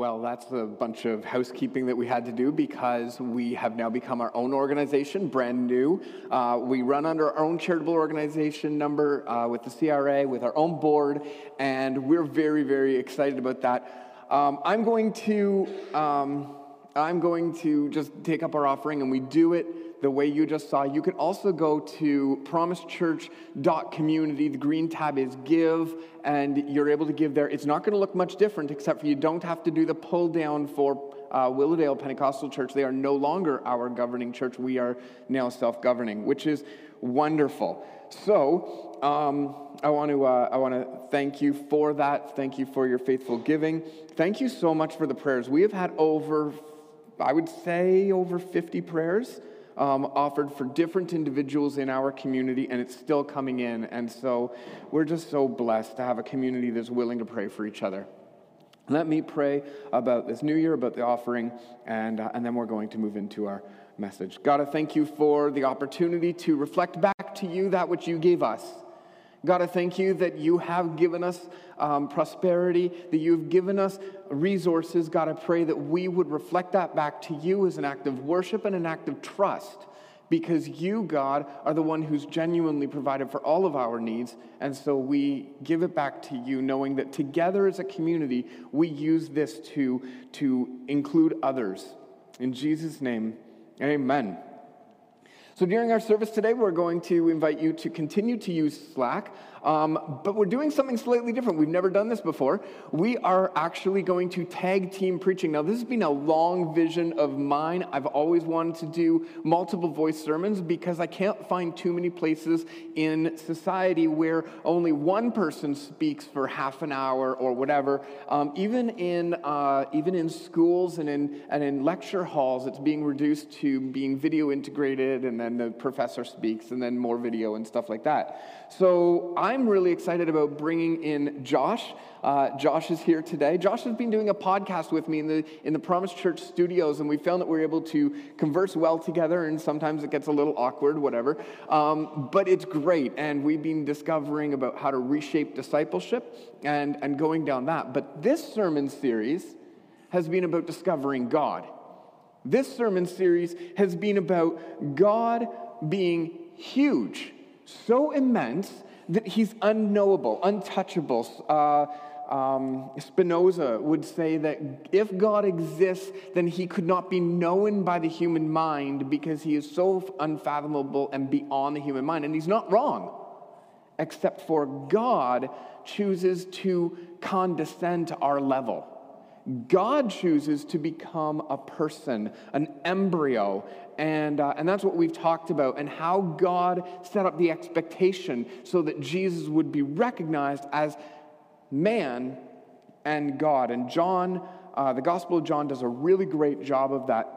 Well, that's a bunch of housekeeping that we had to do because we have now become our own organization, brand new. Uh, we run under our own charitable organization number uh, with the CRA, with our own board, and we're very, very excited about that. Um, I'm going to. Um, I'm going to just take up our offering and we do it the way you just saw. You can also go to promisechurch.community. The green tab is give, and you're able to give there. It's not going to look much different, except for you don't have to do the pull down for uh, Willowdale Pentecostal Church. They are no longer our governing church. We are now self governing, which is wonderful. So, um, I want to uh, I want to thank you for that. Thank you for your faithful giving. Thank you so much for the prayers. We have had over, I would say, over 50 prayers um, offered for different individuals in our community, and it's still coming in. And so we're just so blessed to have a community that's willing to pray for each other. Let me pray about this new year, about the offering, and, uh, and then we're going to move into our message. God, I thank you for the opportunity to reflect back to you that which you gave us. God, I thank you that you have given us um, prosperity, that you've given us resources. God, I pray that we would reflect that back to you as an act of worship and an act of trust because you, God, are the one who's genuinely provided for all of our needs. And so we give it back to you, knowing that together as a community, we use this to, to include others. In Jesus' name, amen. So during our service today, we're going to invite you to continue to use Slack. Um, but we're doing something slightly different. We've never done this before. We are actually going to tag team preaching. Now, this has been a long vision of mine. I've always wanted to do multiple voice sermons because I can't find too many places in society where only one person speaks for half an hour or whatever. Um, even in uh, even in schools and in and in lecture halls, it's being reduced to being video integrated, and then the professor speaks, and then more video and stuff like that. So I'm really excited about bringing in Josh. Uh, Josh is here today. Josh has been doing a podcast with me in the, in the Promise Church studios, and we found that we're able to converse well together, and sometimes it gets a little awkward, whatever. Um, but it's great, and we've been discovering about how to reshape discipleship and, and going down that. But this sermon series has been about discovering God. This sermon series has been about God being huge so immense that he's unknowable, untouchable. Uh, um, Spinoza would say that if God exists, then he could not be known by the human mind because he is so unfathomable and beyond the human mind. And he's not wrong, except for God chooses to condescend to our level. God chooses to become a person, an embryo, and, uh, and that's what we've talked about, and how God set up the expectation so that Jesus would be recognized as man and God. And John, uh, the Gospel of John, does a really great job of that.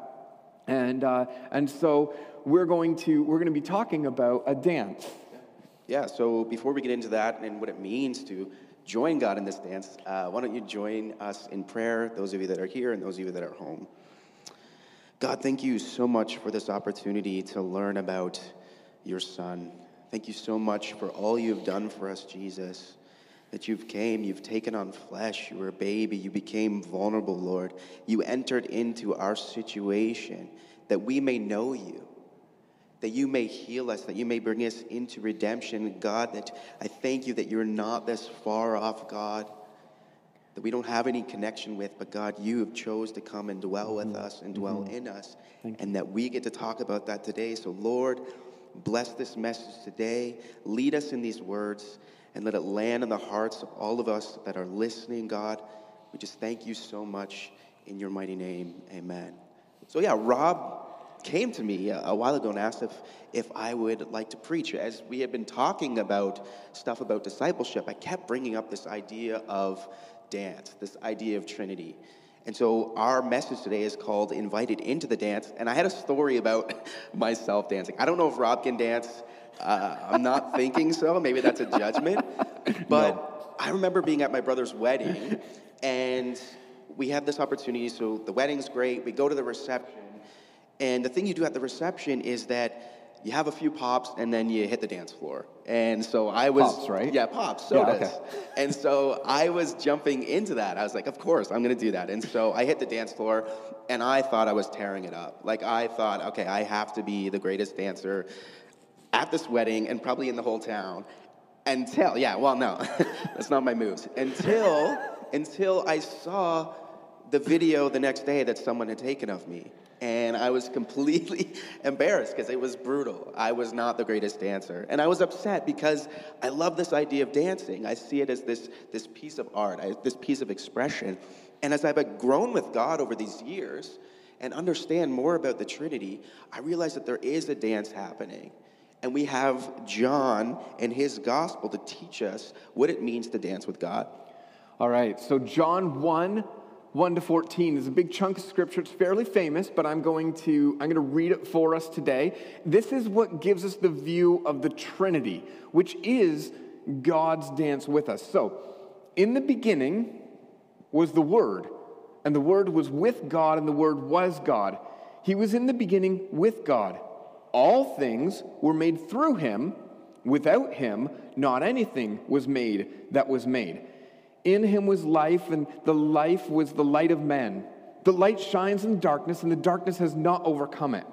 And, uh, and so we're going, to, we're going to be talking about a dance. Yeah, so before we get into that and what it means to join God in this dance, uh, why don't you join us in prayer, those of you that are here and those of you that are home. God, thank you so much for this opportunity to learn about your son. Thank you so much for all you've done for us, Jesus. That you've came, you've taken on flesh, you were a baby, you became vulnerable, Lord. You entered into our situation that we may know you, that you may heal us, that you may bring us into redemption. God, that I thank you that you're not this far off, God that we don't have any connection with, but God, you have chose to come and dwell with mm-hmm. us and dwell mm-hmm. in us, and that we get to talk about that today. So, Lord, bless this message today. Lead us in these words, and let it land in the hearts of all of us that are listening, God. We just thank you so much in your mighty name. Amen. So, yeah, Rob came to me a while ago and asked if, if I would like to preach. As we had been talking about stuff about discipleship, I kept bringing up this idea of dance, this idea of Trinity. And so our message today is called Invited into the Dance. And I had a story about myself dancing. I don't know if Rob can dance. Uh, I'm not thinking so. Maybe that's a judgment. But no. I remember being at my brother's wedding, and we had this opportunity. So the wedding's great. We go to the reception. And the thing you do at the reception is that you have a few pops, and then you hit the dance floor. And so I was Pops, right? Yeah, pops, Yeah, sodas. okay. And so I was jumping into that. I was like, of course, I'm gonna do that. And so I hit the dance floor, and I thought I was tearing it up. Like I thought, okay, I have to be the greatest dancer at this wedding and probably in the whole town. Until, yeah, well, no, that's not my moves. Until, until I saw the video the next day that someone had taken of me. And I was completely embarrassed because it was brutal. I was not the greatest dancer. And I was upset because I love this idea of dancing. I see it as this, this piece of art, I- this piece of expression. And as I've grown with God over these years and understand more about the Trinity, I realize that there is a dance happening. And we have John and his gospel to teach us what it means to dance with God. All right, so John 1, 1 to 14 is a big chunk of scripture. It's fairly famous, but I'm going to I'm going to read it for us today. This is what gives us the view of the Trinity, which is God's dance with us. So, in the beginning was the Word, and the Word was with God, and the Word was God. He was in the beginning with God. All things were made through him. Without him, not anything was made that was made. In him was life, and the life was the light of men. The light shines in darkness, and the darkness has not overcome it.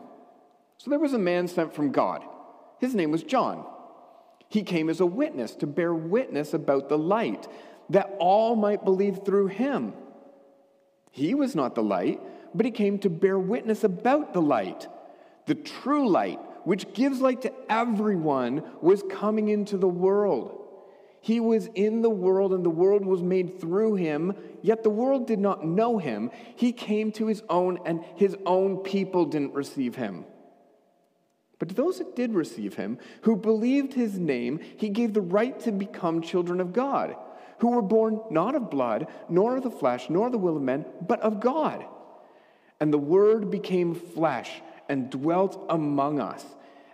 So there was a man sent from God. His name was John. He came as a witness to bear witness about the light, that all might believe through him. He was not the light, but he came to bear witness about the light. The true light, which gives light to everyone, was coming into the world. He was in the world, and the world was made through him, yet the world did not know him. He came to his own, and his own people didn't receive him. But to those that did receive him, who believed his name, he gave the right to become children of God, who were born not of blood, nor of the flesh, nor the will of men, but of God. And the Word became flesh and dwelt among us.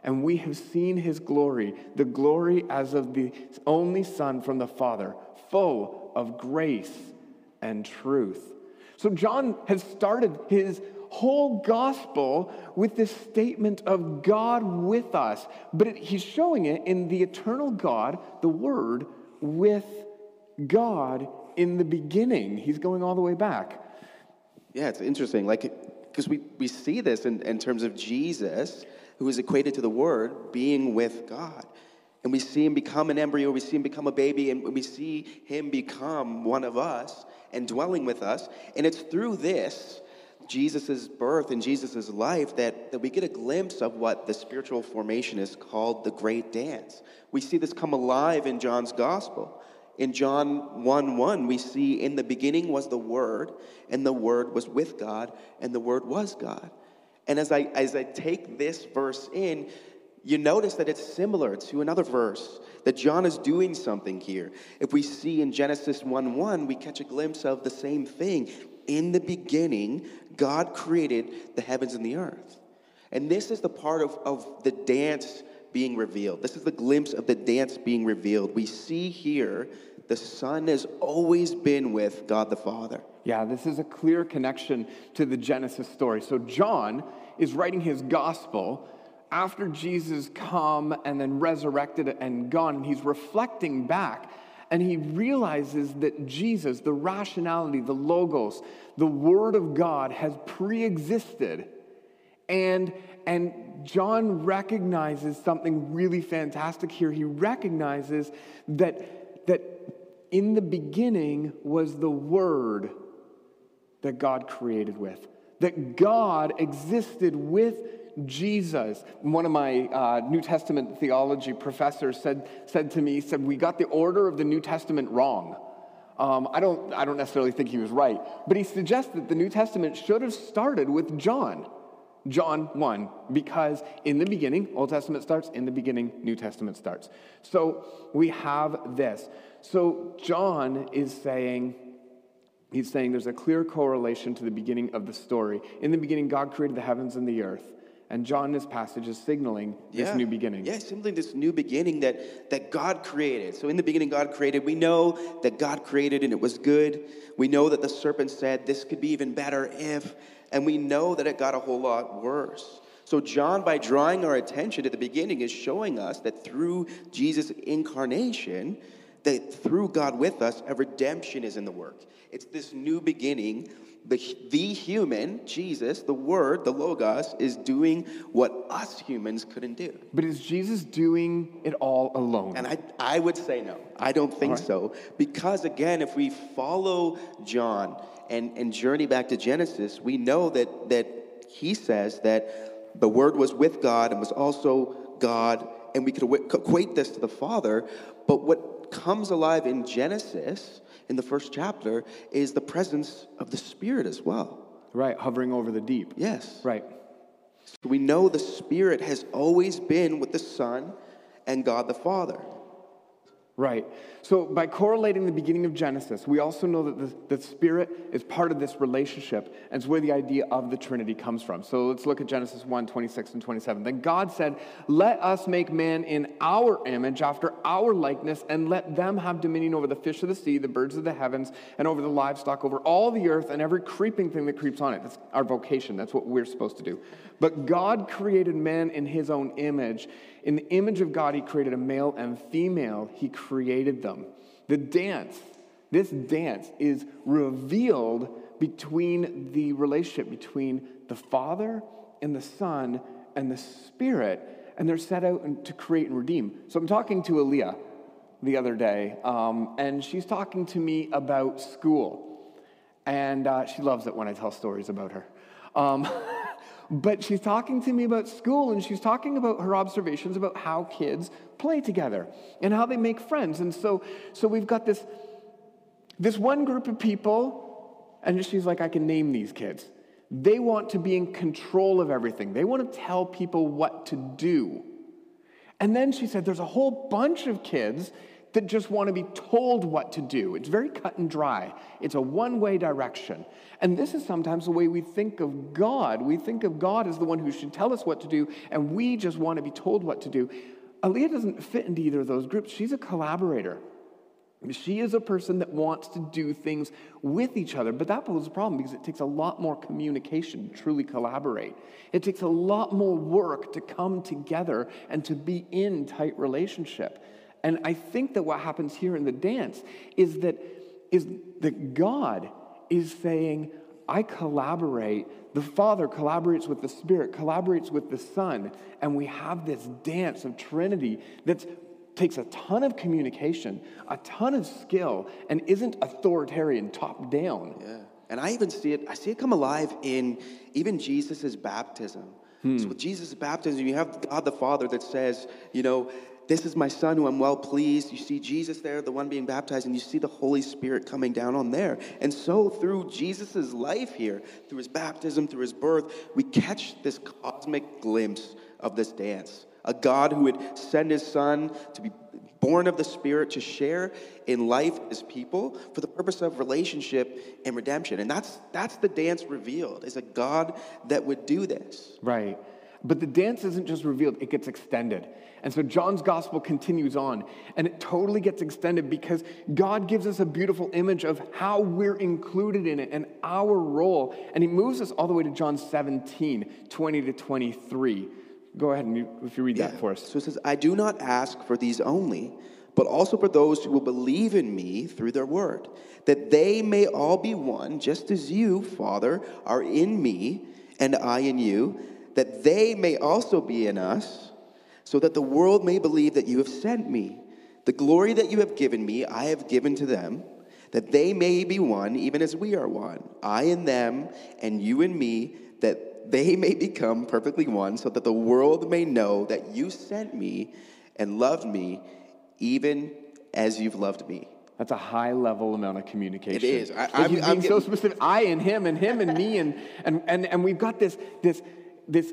And we have seen his glory, the glory as of the only Son from the Father, full of grace and truth. So John has started his whole gospel with this statement of God with us, but he's showing it in the eternal God, the Word, with God in the beginning. He's going all the way back. Yeah, it's interesting. Like, because we, we see this in, in terms of Jesus, who is equated to the Word being with God. And we see him become an embryo, we see him become a baby, and we see him become one of us and dwelling with us. And it's through this, Jesus' birth and Jesus' life, that, that we get a glimpse of what the spiritual formation is called the great dance. We see this come alive in John's gospel. In John 1 1, we see in the beginning was the Word, and the Word was with God, and the Word was God. And as I, as I take this verse in, you notice that it's similar to another verse, that John is doing something here. If we see in Genesis 1 1, we catch a glimpse of the same thing. In the beginning, God created the heavens and the earth. And this is the part of, of the dance being revealed. This is the glimpse of the dance being revealed. We see here the Son has always been with God the Father. Yeah, this is a clear connection to the Genesis story. So John is writing his gospel after Jesus come and then resurrected and gone. He's reflecting back and he realizes that Jesus, the rationality, the logos, the word of God has pre-existed. And and John recognizes something really fantastic here. He recognizes that that in the beginning was the word that God created with, that God existed with Jesus. One of my uh, New Testament theology professors said, said to me, said, We got the order of the New Testament wrong. Um, I, don't, I don't necessarily think he was right, but he suggests that the New Testament should have started with John. John 1, because in the beginning, Old Testament starts, in the beginning, New Testament starts. So we have this. So John is saying, he's saying there's a clear correlation to the beginning of the story. In the beginning, God created the heavens and the earth. And John in this passage is signaling this new beginning. Yeah, simply this new beginning that, that God created. So in the beginning, God created. We know that God created and it was good. We know that the serpent said this could be even better if, and we know that it got a whole lot worse. So, John, by drawing our attention at the beginning, is showing us that through Jesus' incarnation, that through God with us, a redemption is in the work. It's this new beginning. The, the human, Jesus, the Word, the Logos, is doing what us humans couldn't do. But is Jesus doing it all alone? And I, I would say no. I don't think right. so. Because again, if we follow John and, and journey back to Genesis, we know that, that he says that the Word was with God and was also God, and we could equate this to the Father. But what comes alive in Genesis, in the first chapter, is the presence of the Spirit as well. Right, hovering over the deep. Yes. Right. So we know the Spirit has always been with the Son and God the Father. Right. So, by correlating the beginning of Genesis, we also know that the, the, Spirit is part of this relationship, and it's where the idea of the Trinity comes from. So, let's look at Genesis 1 26 and 27. Then God said, Let us make man in our image, after our likeness, and let them have dominion over the fish of the sea, the birds of the heavens, and over the livestock, over all the earth, and every creeping thing that creeps on it. That's our vocation. That's what we're supposed to do. But God created man in his own image. In the image of God, he created a male and female, he created them. The dance, this dance is revealed between the relationship between the Father and the Son and the Spirit, and they're set out to create and redeem. So I'm talking to Aaliyah the other day, um, and she's talking to me about school. And uh, she loves it when I tell stories about her. Um, But she's talking to me about school and she's talking about her observations about how kids play together and how they make friends. And so, so we've got this, this one group of people, and she's like, I can name these kids. They want to be in control of everything, they want to tell people what to do. And then she said, There's a whole bunch of kids that just want to be told what to do. It's very cut and dry, it's a one way direction. And this is sometimes the way we think of God. We think of God as the one who should tell us what to do, and we just want to be told what to do. Aaliyah doesn't fit into either of those groups. She's a collaborator. She is a person that wants to do things with each other, but that poses a problem because it takes a lot more communication to truly collaborate. It takes a lot more work to come together and to be in tight relationship. And I think that what happens here in the dance is that, is that God is saying, I collaborate. The Father collaborates with the Spirit, collaborates with the Son, and we have this dance of Trinity that takes a ton of communication, a ton of skill, and isn't authoritarian, top down. Yeah. And I even see it, I see it come alive in even Jesus' baptism. Hmm. So with Jesus' baptism, you have God the Father that says, you know, this is my son who I'm well pleased. You see Jesus there, the one being baptized, and you see the Holy Spirit coming down on there. And so, through Jesus' life here, through his baptism, through his birth, we catch this cosmic glimpse of this dance. A God who would send his son to be born of the Spirit to share in life as people for the purpose of relationship and redemption. And that's, that's the dance revealed, is a God that would do this. Right. But the dance isn't just revealed, it gets extended. And so John's gospel continues on, and it totally gets extended because God gives us a beautiful image of how we're included in it and our role. And he moves us all the way to John 17, 20 to 23. Go ahead and if you read yeah. that for us. So it says, I do not ask for these only, but also for those who will believe in me through their word, that they may all be one, just as you, Father, are in me and I in you that they may also be in us, so that the world may believe that you have sent me. The glory that you have given me, I have given to them, that they may be one, even as we are one. I and them, and you and me, that they may become perfectly one, so that the world may know that you sent me and loved me, even as you've loved me. That's a high level amount of communication. It is. I, am being getting... so specific. I and him, and him and me, and and and, and we've got this this this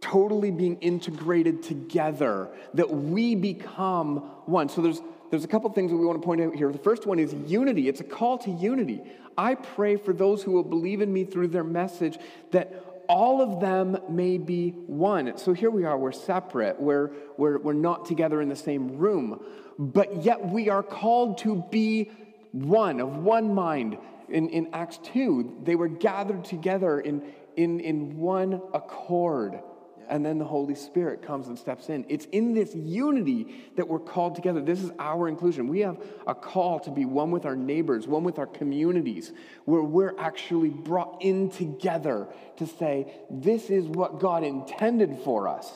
totally being integrated together, that we become one. So there's there's a couple things that we want to point out here. The first one is unity. It's a call to unity. I pray for those who will believe in me through their message that all of them may be one. So here we are, we're separate, we're, we're, we're not together in the same room, but yet we are called to be one, of one mind. In, in Acts 2, they were gathered together in, in, in one accord and then the Holy Spirit comes and steps in. It's in this unity that we're called together. This is our inclusion. We have a call to be one with our neighbors, one with our communities, where we're actually brought in together to say, this is what God intended for us.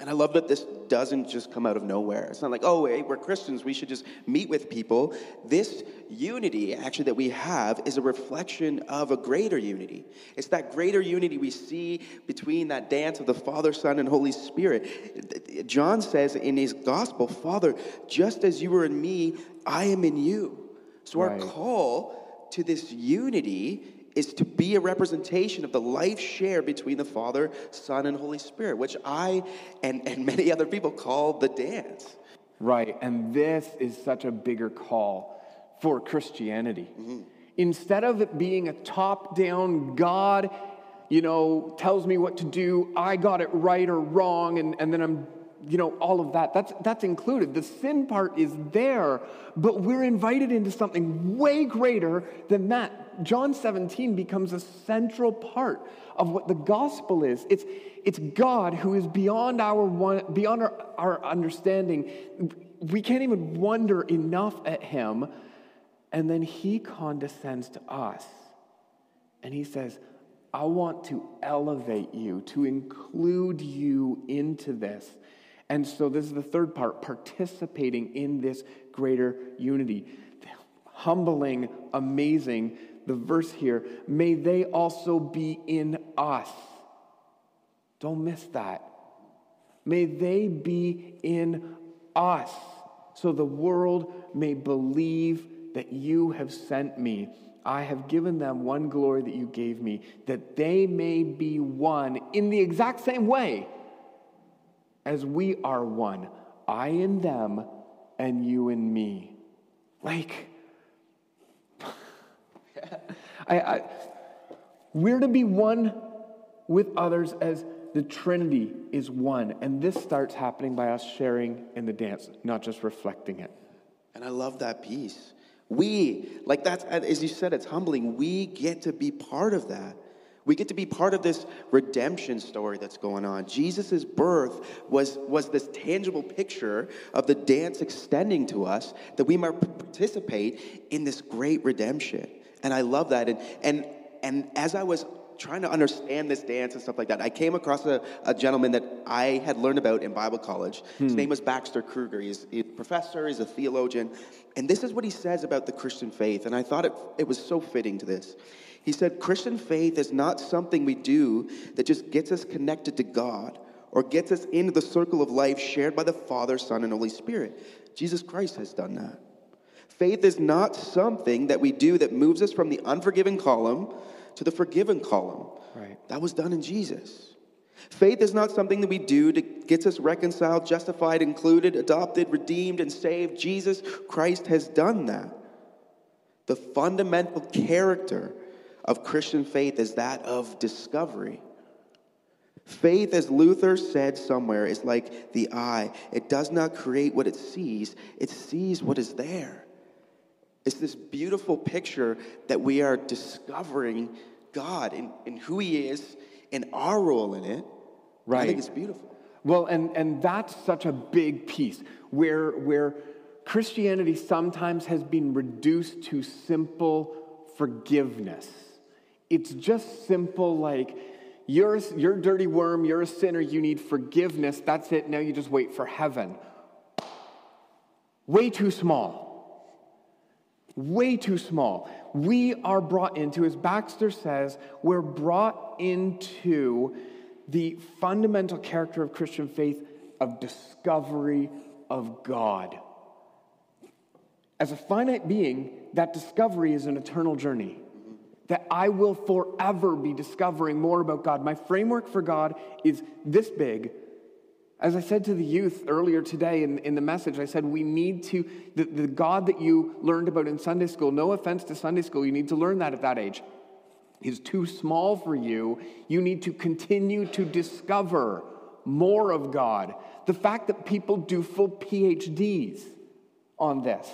And I love that this doesn't just come out of nowhere. It's not like, oh, hey, we're Christians, we should just meet with people. This unity, actually, that we have is a reflection of a greater unity. It's that greater unity we see between that dance of the Father, Son, and Holy Spirit. John says in his gospel, Father, just as you were in me, I am in you. So right. our call to this unity is to be a representation of the life shared between the Father, Son, and Holy Spirit, which I and, and many other people call the dance. Right, and this is such a bigger call for Christianity. Mm-hmm. Instead of it being a top down, God, you know, tells me what to do, I got it right or wrong, and, and then I'm you know, all of that. That's, that's included. The sin part is there, but we're invited into something way greater than that. John 17 becomes a central part of what the gospel is. It's, it's God who is beyond our one, beyond our, our understanding. We can't even wonder enough at him. And then he condescends to us. And he says, I want to elevate you, to include you into this. And so, this is the third part participating in this greater unity. Humbling, amazing. The verse here, may they also be in us. Don't miss that. May they be in us, so the world may believe that you have sent me. I have given them one glory that you gave me, that they may be one in the exact same way as we are one, I in them and you in me. Like, I, I, we're to be one with others as the Trinity is one. And this starts happening by us sharing in the dance, not just reflecting it. And I love that piece. We, like that's, as you said, it's humbling. We get to be part of that. We get to be part of this redemption story that's going on. Jesus' birth was, was this tangible picture of the dance extending to us that we might participate in this great redemption. And I love that. And, and, and as I was trying to understand this dance and stuff like that, I came across a, a gentleman that I had learned about in Bible college. Hmm. His name was Baxter Kruger. He's, he's, a professor, he's a theologian. And this is what he says about the Christian faith. And I thought it, it was so fitting to this. He said, Christian faith is not something we do that just gets us connected to God or gets us into the circle of life shared by the Father, Son, and Holy Spirit. Jesus Christ has done that. Faith is not something that we do that moves us from the unforgiven column to the forgiven column. Right. That was done in Jesus. Faith is not something that we do that gets us reconciled, justified, included, adopted, redeemed, and saved. Jesus Christ has done that. The fundamental character of Christian faith is that of discovery. Faith, as Luther said somewhere, is like the eye. It does not create what it sees, it sees what is there. It's this beautiful picture that we are discovering God and, and who He is and our role in it. Right. I think it's beautiful. Well, and, and that's such a big piece where, where Christianity sometimes has been reduced to simple forgiveness. It's just simple like, you're, you're a dirty worm, you're a sinner, you need forgiveness. That's it. Now you just wait for heaven. Way too small. Way too small. We are brought into, as Baxter says, we're brought into the fundamental character of Christian faith of discovery of God. As a finite being, that discovery is an eternal journey that I will forever be discovering more about God. My framework for God is this big. As I said to the youth earlier today in, in the message, I said we need to, the, the God that you learned about in Sunday school, no offense to Sunday school, you need to learn that at that age, is too small for you. You need to continue to discover more of God. The fact that people do full PhDs on this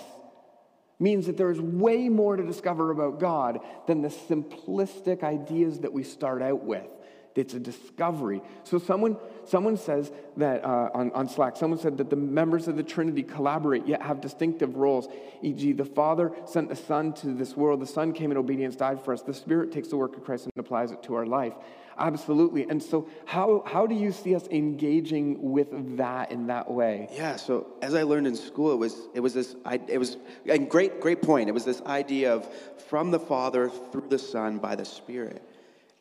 means that there is way more to discover about God than the simplistic ideas that we start out with. It's a discovery. So someone, someone says that uh, on, on Slack, someone said that the members of the Trinity collaborate yet have distinctive roles. E.g., the Father sent the Son to this world. The Son came in obedience, died for us. The Spirit takes the work of Christ and applies it to our life. Absolutely. And so, how, how do you see us engaging with that in that way? Yeah. So, as I learned in school, it was it was this it was a great great point. It was this idea of from the Father through the Son by the Spirit.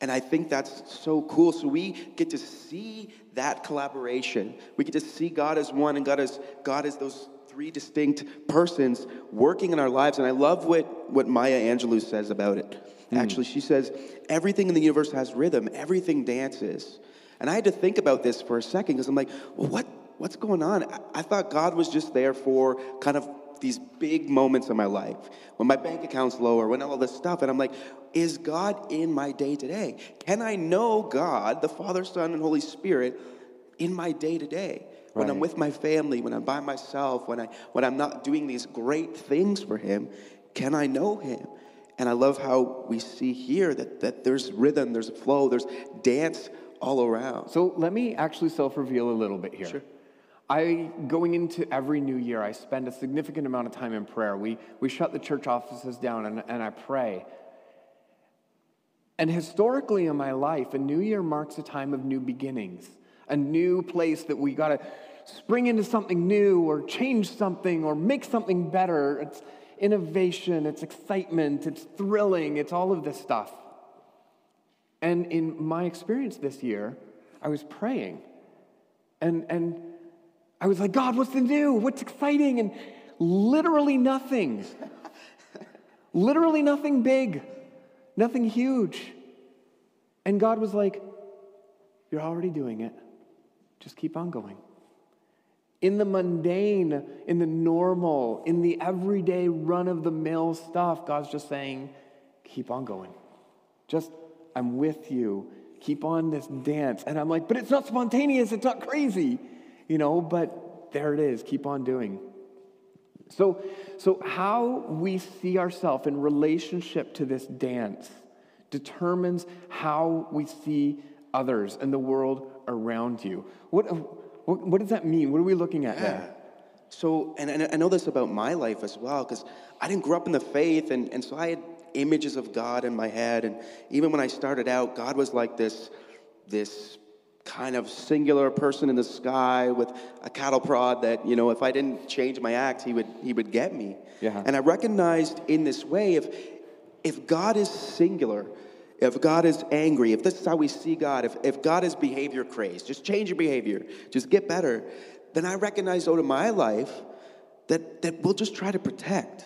And I think that's so cool. So we get to see that collaboration. We get to see God as one and God as God as those three distinct persons working in our lives. And I love what, what Maya Angelou says about it. Mm. Actually, she says, everything in the universe has rhythm, everything dances. And I had to think about this for a second because I'm like, well, what, what's going on? I, I thought God was just there for kind of these big moments in my life when my bank account's lower, when all this stuff. And I'm like, is God in my day to day? Can I know God, the Father, Son, and Holy Spirit, in my day to day? When I'm with my family, when I'm by myself, when, I, when I'm not doing these great things for Him, can I know Him? And I love how we see here that, that there's rhythm, there's flow, there's dance all around. So let me actually self reveal a little bit here. Sure. I, going into every new year, I spend a significant amount of time in prayer. We, we shut the church offices down and, and I pray. And historically in my life, a new year marks a time of new beginnings, a new place that we got to spring into something new or change something or make something better. It's innovation, it's excitement, it's thrilling, it's all of this stuff. And in my experience this year, I was praying and, and I was like, God, what's the new? What's exciting? And literally nothing. literally nothing big, nothing huge. And God was like, You're already doing it. Just keep on going. In the mundane, in the normal, in the everyday run of the mill stuff, God's just saying, Keep on going. Just, I'm with you. Keep on this dance. And I'm like, But it's not spontaneous. It's not crazy you know, but there it is. Keep on doing. So, so how we see ourselves in relationship to this dance determines how we see others and the world around you. What, what, what does that mean? What are we looking at yeah. there? So, and, and I know this about my life as well, because I didn't grow up in the faith, and, and so I had images of God in my head. And even when I started out, God was like this, this kind of singular person in the sky with a cattle prod that you know if i didn't change my act he would he would get me yeah. and i recognized in this way if if god is singular if god is angry if this is how we see god if, if god is behavior crazed just change your behavior just get better then i recognize out of my life that that we'll just try to protect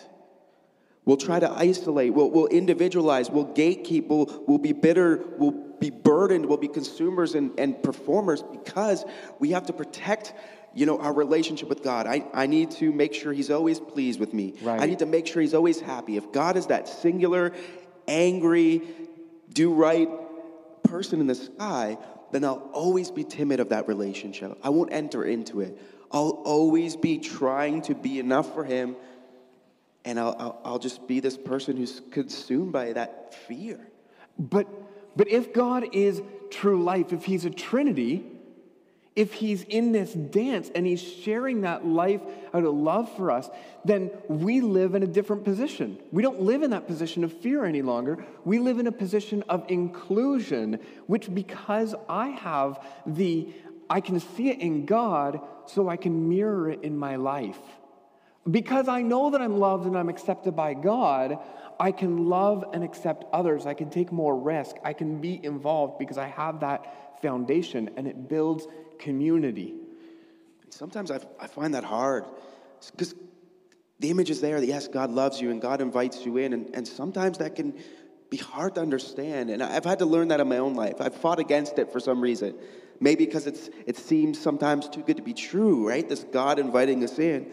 We'll try to isolate. We'll, we'll individualize. We'll gatekeep. We'll, we'll be bitter. We'll be burdened. We'll be consumers and, and performers because we have to protect you know our relationship with god i, I need to make sure he's always pleased with me right. i need to make sure he's always happy if god is that singular angry do right person in the sky then i'll always be timid of that relationship i won't enter into it i'll always be trying to be enough for him and I'll, I'll, I'll just be this person who's consumed by that fear. But, but if God is true life, if He's a Trinity, if He's in this dance and He's sharing that life out of love for us, then we live in a different position. We don't live in that position of fear any longer. We live in a position of inclusion, which because I have the, I can see it in God, so I can mirror it in my life. Because I know that I'm loved and I'm accepted by God, I can love and accept others. I can take more risk. I can be involved because I have that foundation and it builds community. Sometimes I, I find that hard because the image is there that yes, God loves you and God invites you in, and, and sometimes that can be hard to understand. And I've had to learn that in my own life. I've fought against it for some reason. Maybe because it's, it seems sometimes too good to be true, right? This God inviting us in.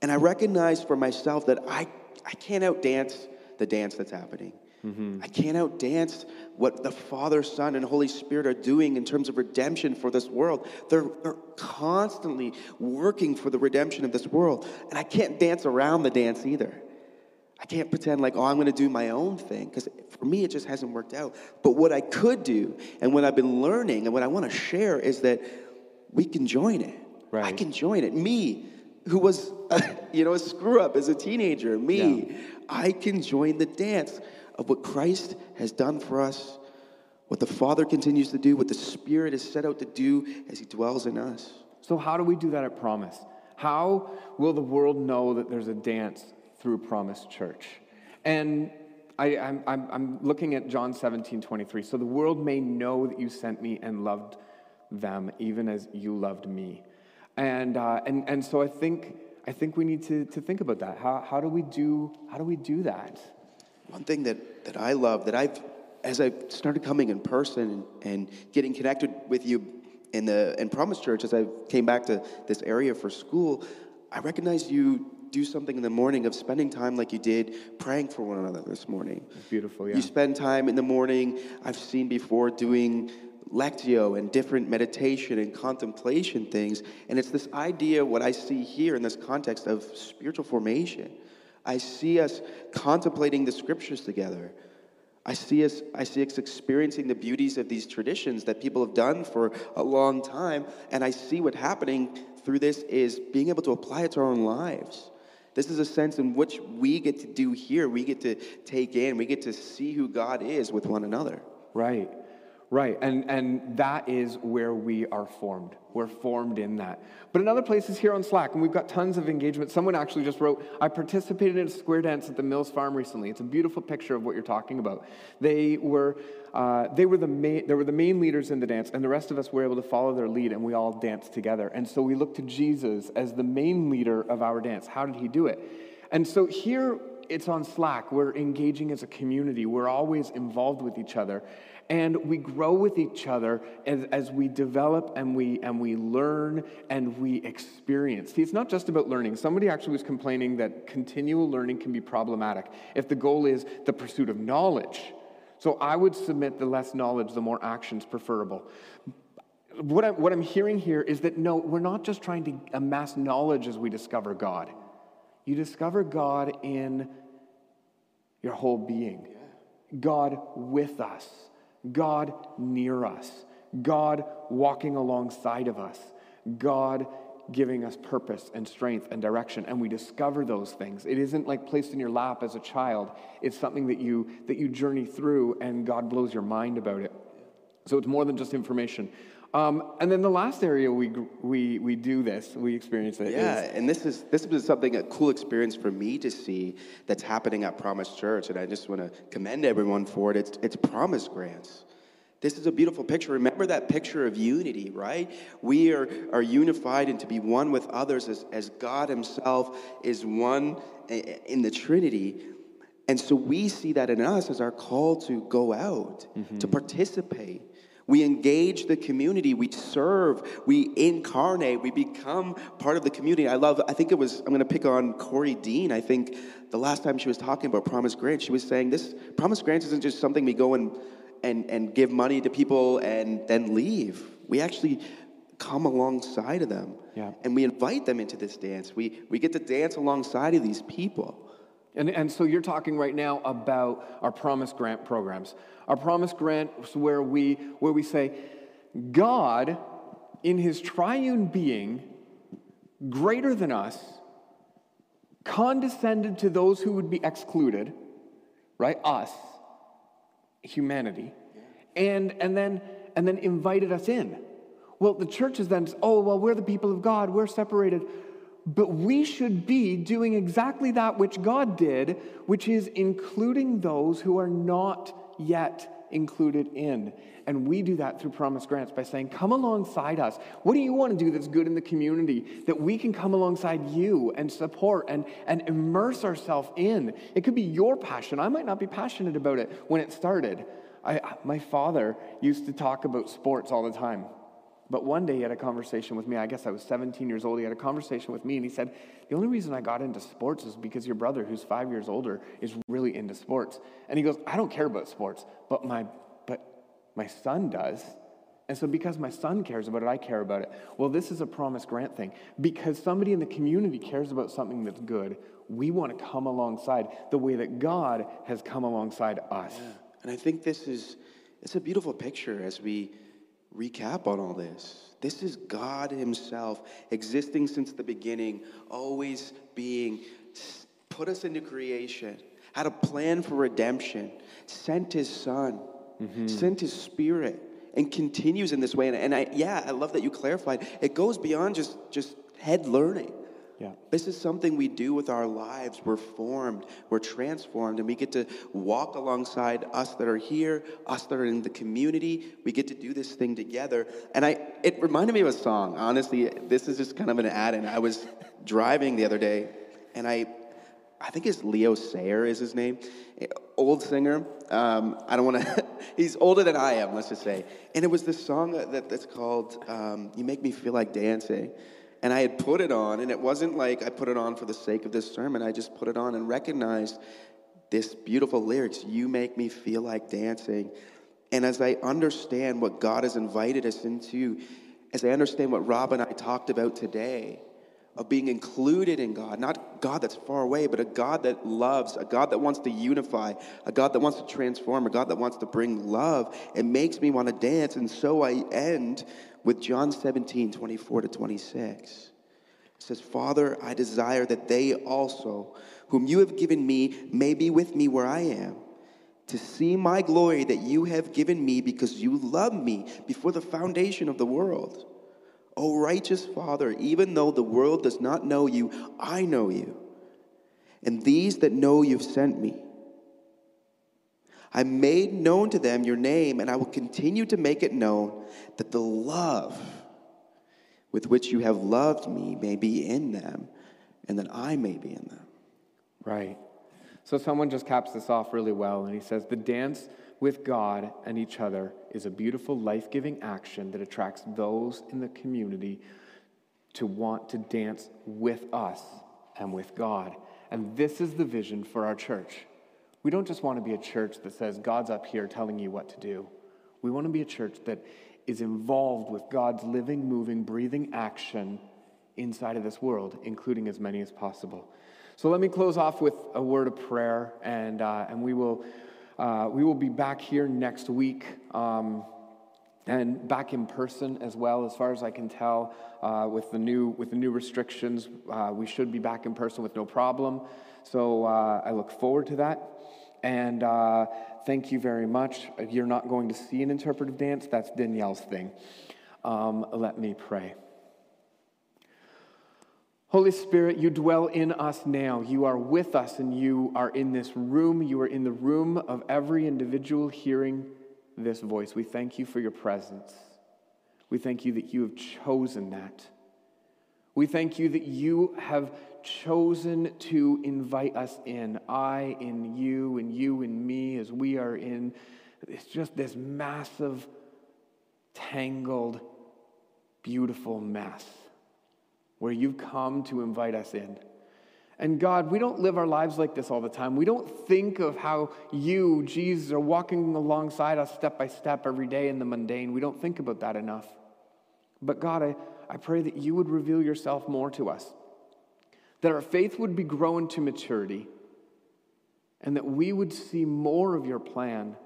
And I recognize for myself that I, I can't outdance the dance that's happening. Mm-hmm. I can't outdance what the Father, Son, and Holy Spirit are doing in terms of redemption for this world. They're, they're constantly working for the redemption of this world. And I can't dance around the dance either. I can't pretend like, oh, I'm going to do my own thing because for me, it just hasn't worked out. But what I could do and what I've been learning and what I want to share is that we can join it. Right. I can join it. Me, who was, you know, a screw up as a teenager, me, yeah. I can join the dance of what Christ has done for us, what the Father continues to do, what the Spirit is set out to do as He dwells in us. So, how do we do that at Promise? How will the world know that there's a dance through Promise Church? And I, am I'm, I'm looking at John 17, 23. So the world may know that you sent me and loved them, even as you loved me. And, uh, and, and so I think, I think we need to, to think about that. How, how, do we do, how do we do that? One thing that, that I love, that I've, as I started coming in person and, and getting connected with you in the in Promise Church, as I came back to this area for school, I recognized you do something in the morning of spending time like you did praying for one another this morning. Beautiful, yeah. You spend time in the morning, I've seen before, doing lectio and different meditation and contemplation things. And it's this idea, what I see here in this context of spiritual formation. I see us contemplating the scriptures together. I see us I see us experiencing the beauties of these traditions that people have done for a long time and I see what happening through this is being able to apply it to our own lives. This is a sense in which we get to do here. We get to take in, we get to see who God is with one another. Right. Right, and, and that is where we are formed. We're formed in that. But in other places here on Slack, and we've got tons of engagement. Someone actually just wrote, I participated in a square dance at the Mills Farm recently. It's a beautiful picture of what you're talking about. They were, uh, they were, the, main, they were the main leaders in the dance, and the rest of us were able to follow their lead, and we all danced together. And so we look to Jesus as the main leader of our dance. How did he do it? And so here it's on Slack. We're engaging as a community. We're always involved with each other. And we grow with each other as, as we develop and we and we learn and we experience. See it's not just about learning. Somebody actually was complaining that continual learning can be problematic if the goal is the pursuit of knowledge. So i would submit the less knowledge the more actions preferable. What I'm, what I'm hearing here is that no we're not just trying to amass knowledge as we discover god you discover god in your whole being. God with us. God near us, God walking alongside of us, God giving us purpose and strength and direction. And we discover those things. It isn't like placed in your lap as a child. It's something that you that you journey through and god blows your mind about it. So it's more than just information um, and then the last area we, we, we do this, we experience it. Yeah, is, and this is this is something a cool experience for me to see that's happening at Promise Church, and I just want to commend everyone for it. It's it's Promise Grants. This is a beautiful picture. Remember that picture of unity, right? We are, are unified and to be one with others as, as God Himself is one in the Trinity. And so we see that in us as our call to go out, mm-hmm. to participate, we engage the community, we serve, we incarnate, we become part of the community. I love, I think it was, I'm going to pick on Corey Dean. I think the last time she was talking about Promise Grants, she was saying this Promise Grants isn't just something we go and, and, and give money to people and then leave. We actually come alongside of them yeah. and we invite them into this dance. We, we get to dance alongside of these people. And, and so you're talking right now about our Promise Grant programs. Our Promise Grant is where we, where we say, God, in his triune being, greater than us, condescended to those who would be excluded, right? Us, humanity, and, and, then, and then invited us in. Well, the church is then, oh, well, we're the people of God, we're separated. But we should be doing exactly that which God did, which is including those who are not yet included in. And we do that through Promise Grants by saying, Come alongside us. What do you want to do that's good in the community that we can come alongside you and support and, and immerse ourselves in? It could be your passion. I might not be passionate about it when it started. I, my father used to talk about sports all the time. But one day he had a conversation with me. I guess I was 17 years old. He had a conversation with me and he said, The only reason I got into sports is because your brother, who's five years older, is really into sports. And he goes, I don't care about sports, but my, but my son does. And so, because my son cares about it, I care about it. Well, this is a promise grant thing. Because somebody in the community cares about something that's good, we want to come alongside the way that God has come alongside us. Yeah. And I think this is it's a beautiful picture as we recap on all this. This is God Himself existing since the beginning, always being, put us into creation, had a plan for redemption, sent His Son, mm-hmm. sent His Spirit and continues in this way. And, and I, yeah, I love that you clarified. It goes beyond just, just head learning. Yeah. This is something we do with our lives. We're formed, we're transformed, and we get to walk alongside us that are here, us that are in the community. We get to do this thing together. And I, it reminded me of a song. Honestly, this is just kind of an add-in. I was driving the other day, and I I think it's Leo Sayer is his name, old singer. Um, I don't want to. he's older than I am. Let's just say. And it was this song that, that's called um, "You Make Me Feel Like Dancing," and I had put it on, and it wasn't like I put it on for the sake of this sermon. I just put it on and recognized this beautiful lyrics. You make me feel like dancing. And as I understand what God has invited us into, as I understand what Rob and I talked about today of being included in God, not God that's far away, but a God that loves, a God that wants to unify, a God that wants to transform, a God that wants to bring love. It makes me want to dance. And so I end with John 17, 24 to 26. It says, Father, I desire that they also, whom you have given me, may be with me where I am, to see my glory that you have given me because you loved me before the foundation of the world. O righteous Father, even though the world does not know you, I know you. And these that know you've sent me. I made known to them your name, and I will continue to make it known that the love with which you have loved me may be in them, and that I may be in them. Right. So someone just caps this off really well, and he says, The dance with God and each other is a beautiful, life giving action that attracts those in the community to want to dance with us and with God. And this is the vision for our church. We don't just want to be a church that says God's up here telling you what to do. We want to be a church that is involved with God's living, moving, breathing action inside of this world, including as many as possible. So let me close off with a word of prayer, and, uh, and we will uh, we will be back here next week um, and back in person as well, as far as I can tell. Uh, with the new with the new restrictions, uh, we should be back in person with no problem. So uh, I look forward to that. And uh, thank you very much. You're not going to see an interpretive dance. That's Danielle's thing. Um, let me pray. Holy Spirit, you dwell in us now. You are with us and you are in this room. You are in the room of every individual hearing this voice. We thank you for your presence. We thank you that you have chosen that. We thank you that you have chosen to invite us in. I in you, and you in me, as we are in it's just this massive, tangled, beautiful mess where you've come to invite us in. And God, we don't live our lives like this all the time. We don't think of how you, Jesus, are walking alongside us step by step every day in the mundane. We don't think about that enough. But God, I, I pray that you would reveal yourself more to us, that our faith would be grown to maturity, and that we would see more of your plan,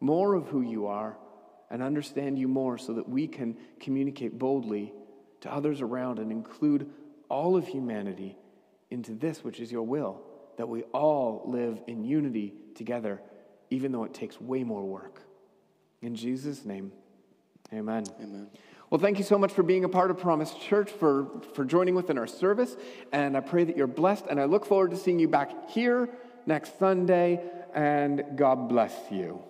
more of who you are, and understand you more so that we can communicate boldly to others around and include all of humanity into this, which is your will, that we all live in unity together, even though it takes way more work. In Jesus' name, amen. Amen. Well, thank you so much for being a part of Promise Church, for, for joining within our service. And I pray that you're blessed. And I look forward to seeing you back here next Sunday. And God bless you.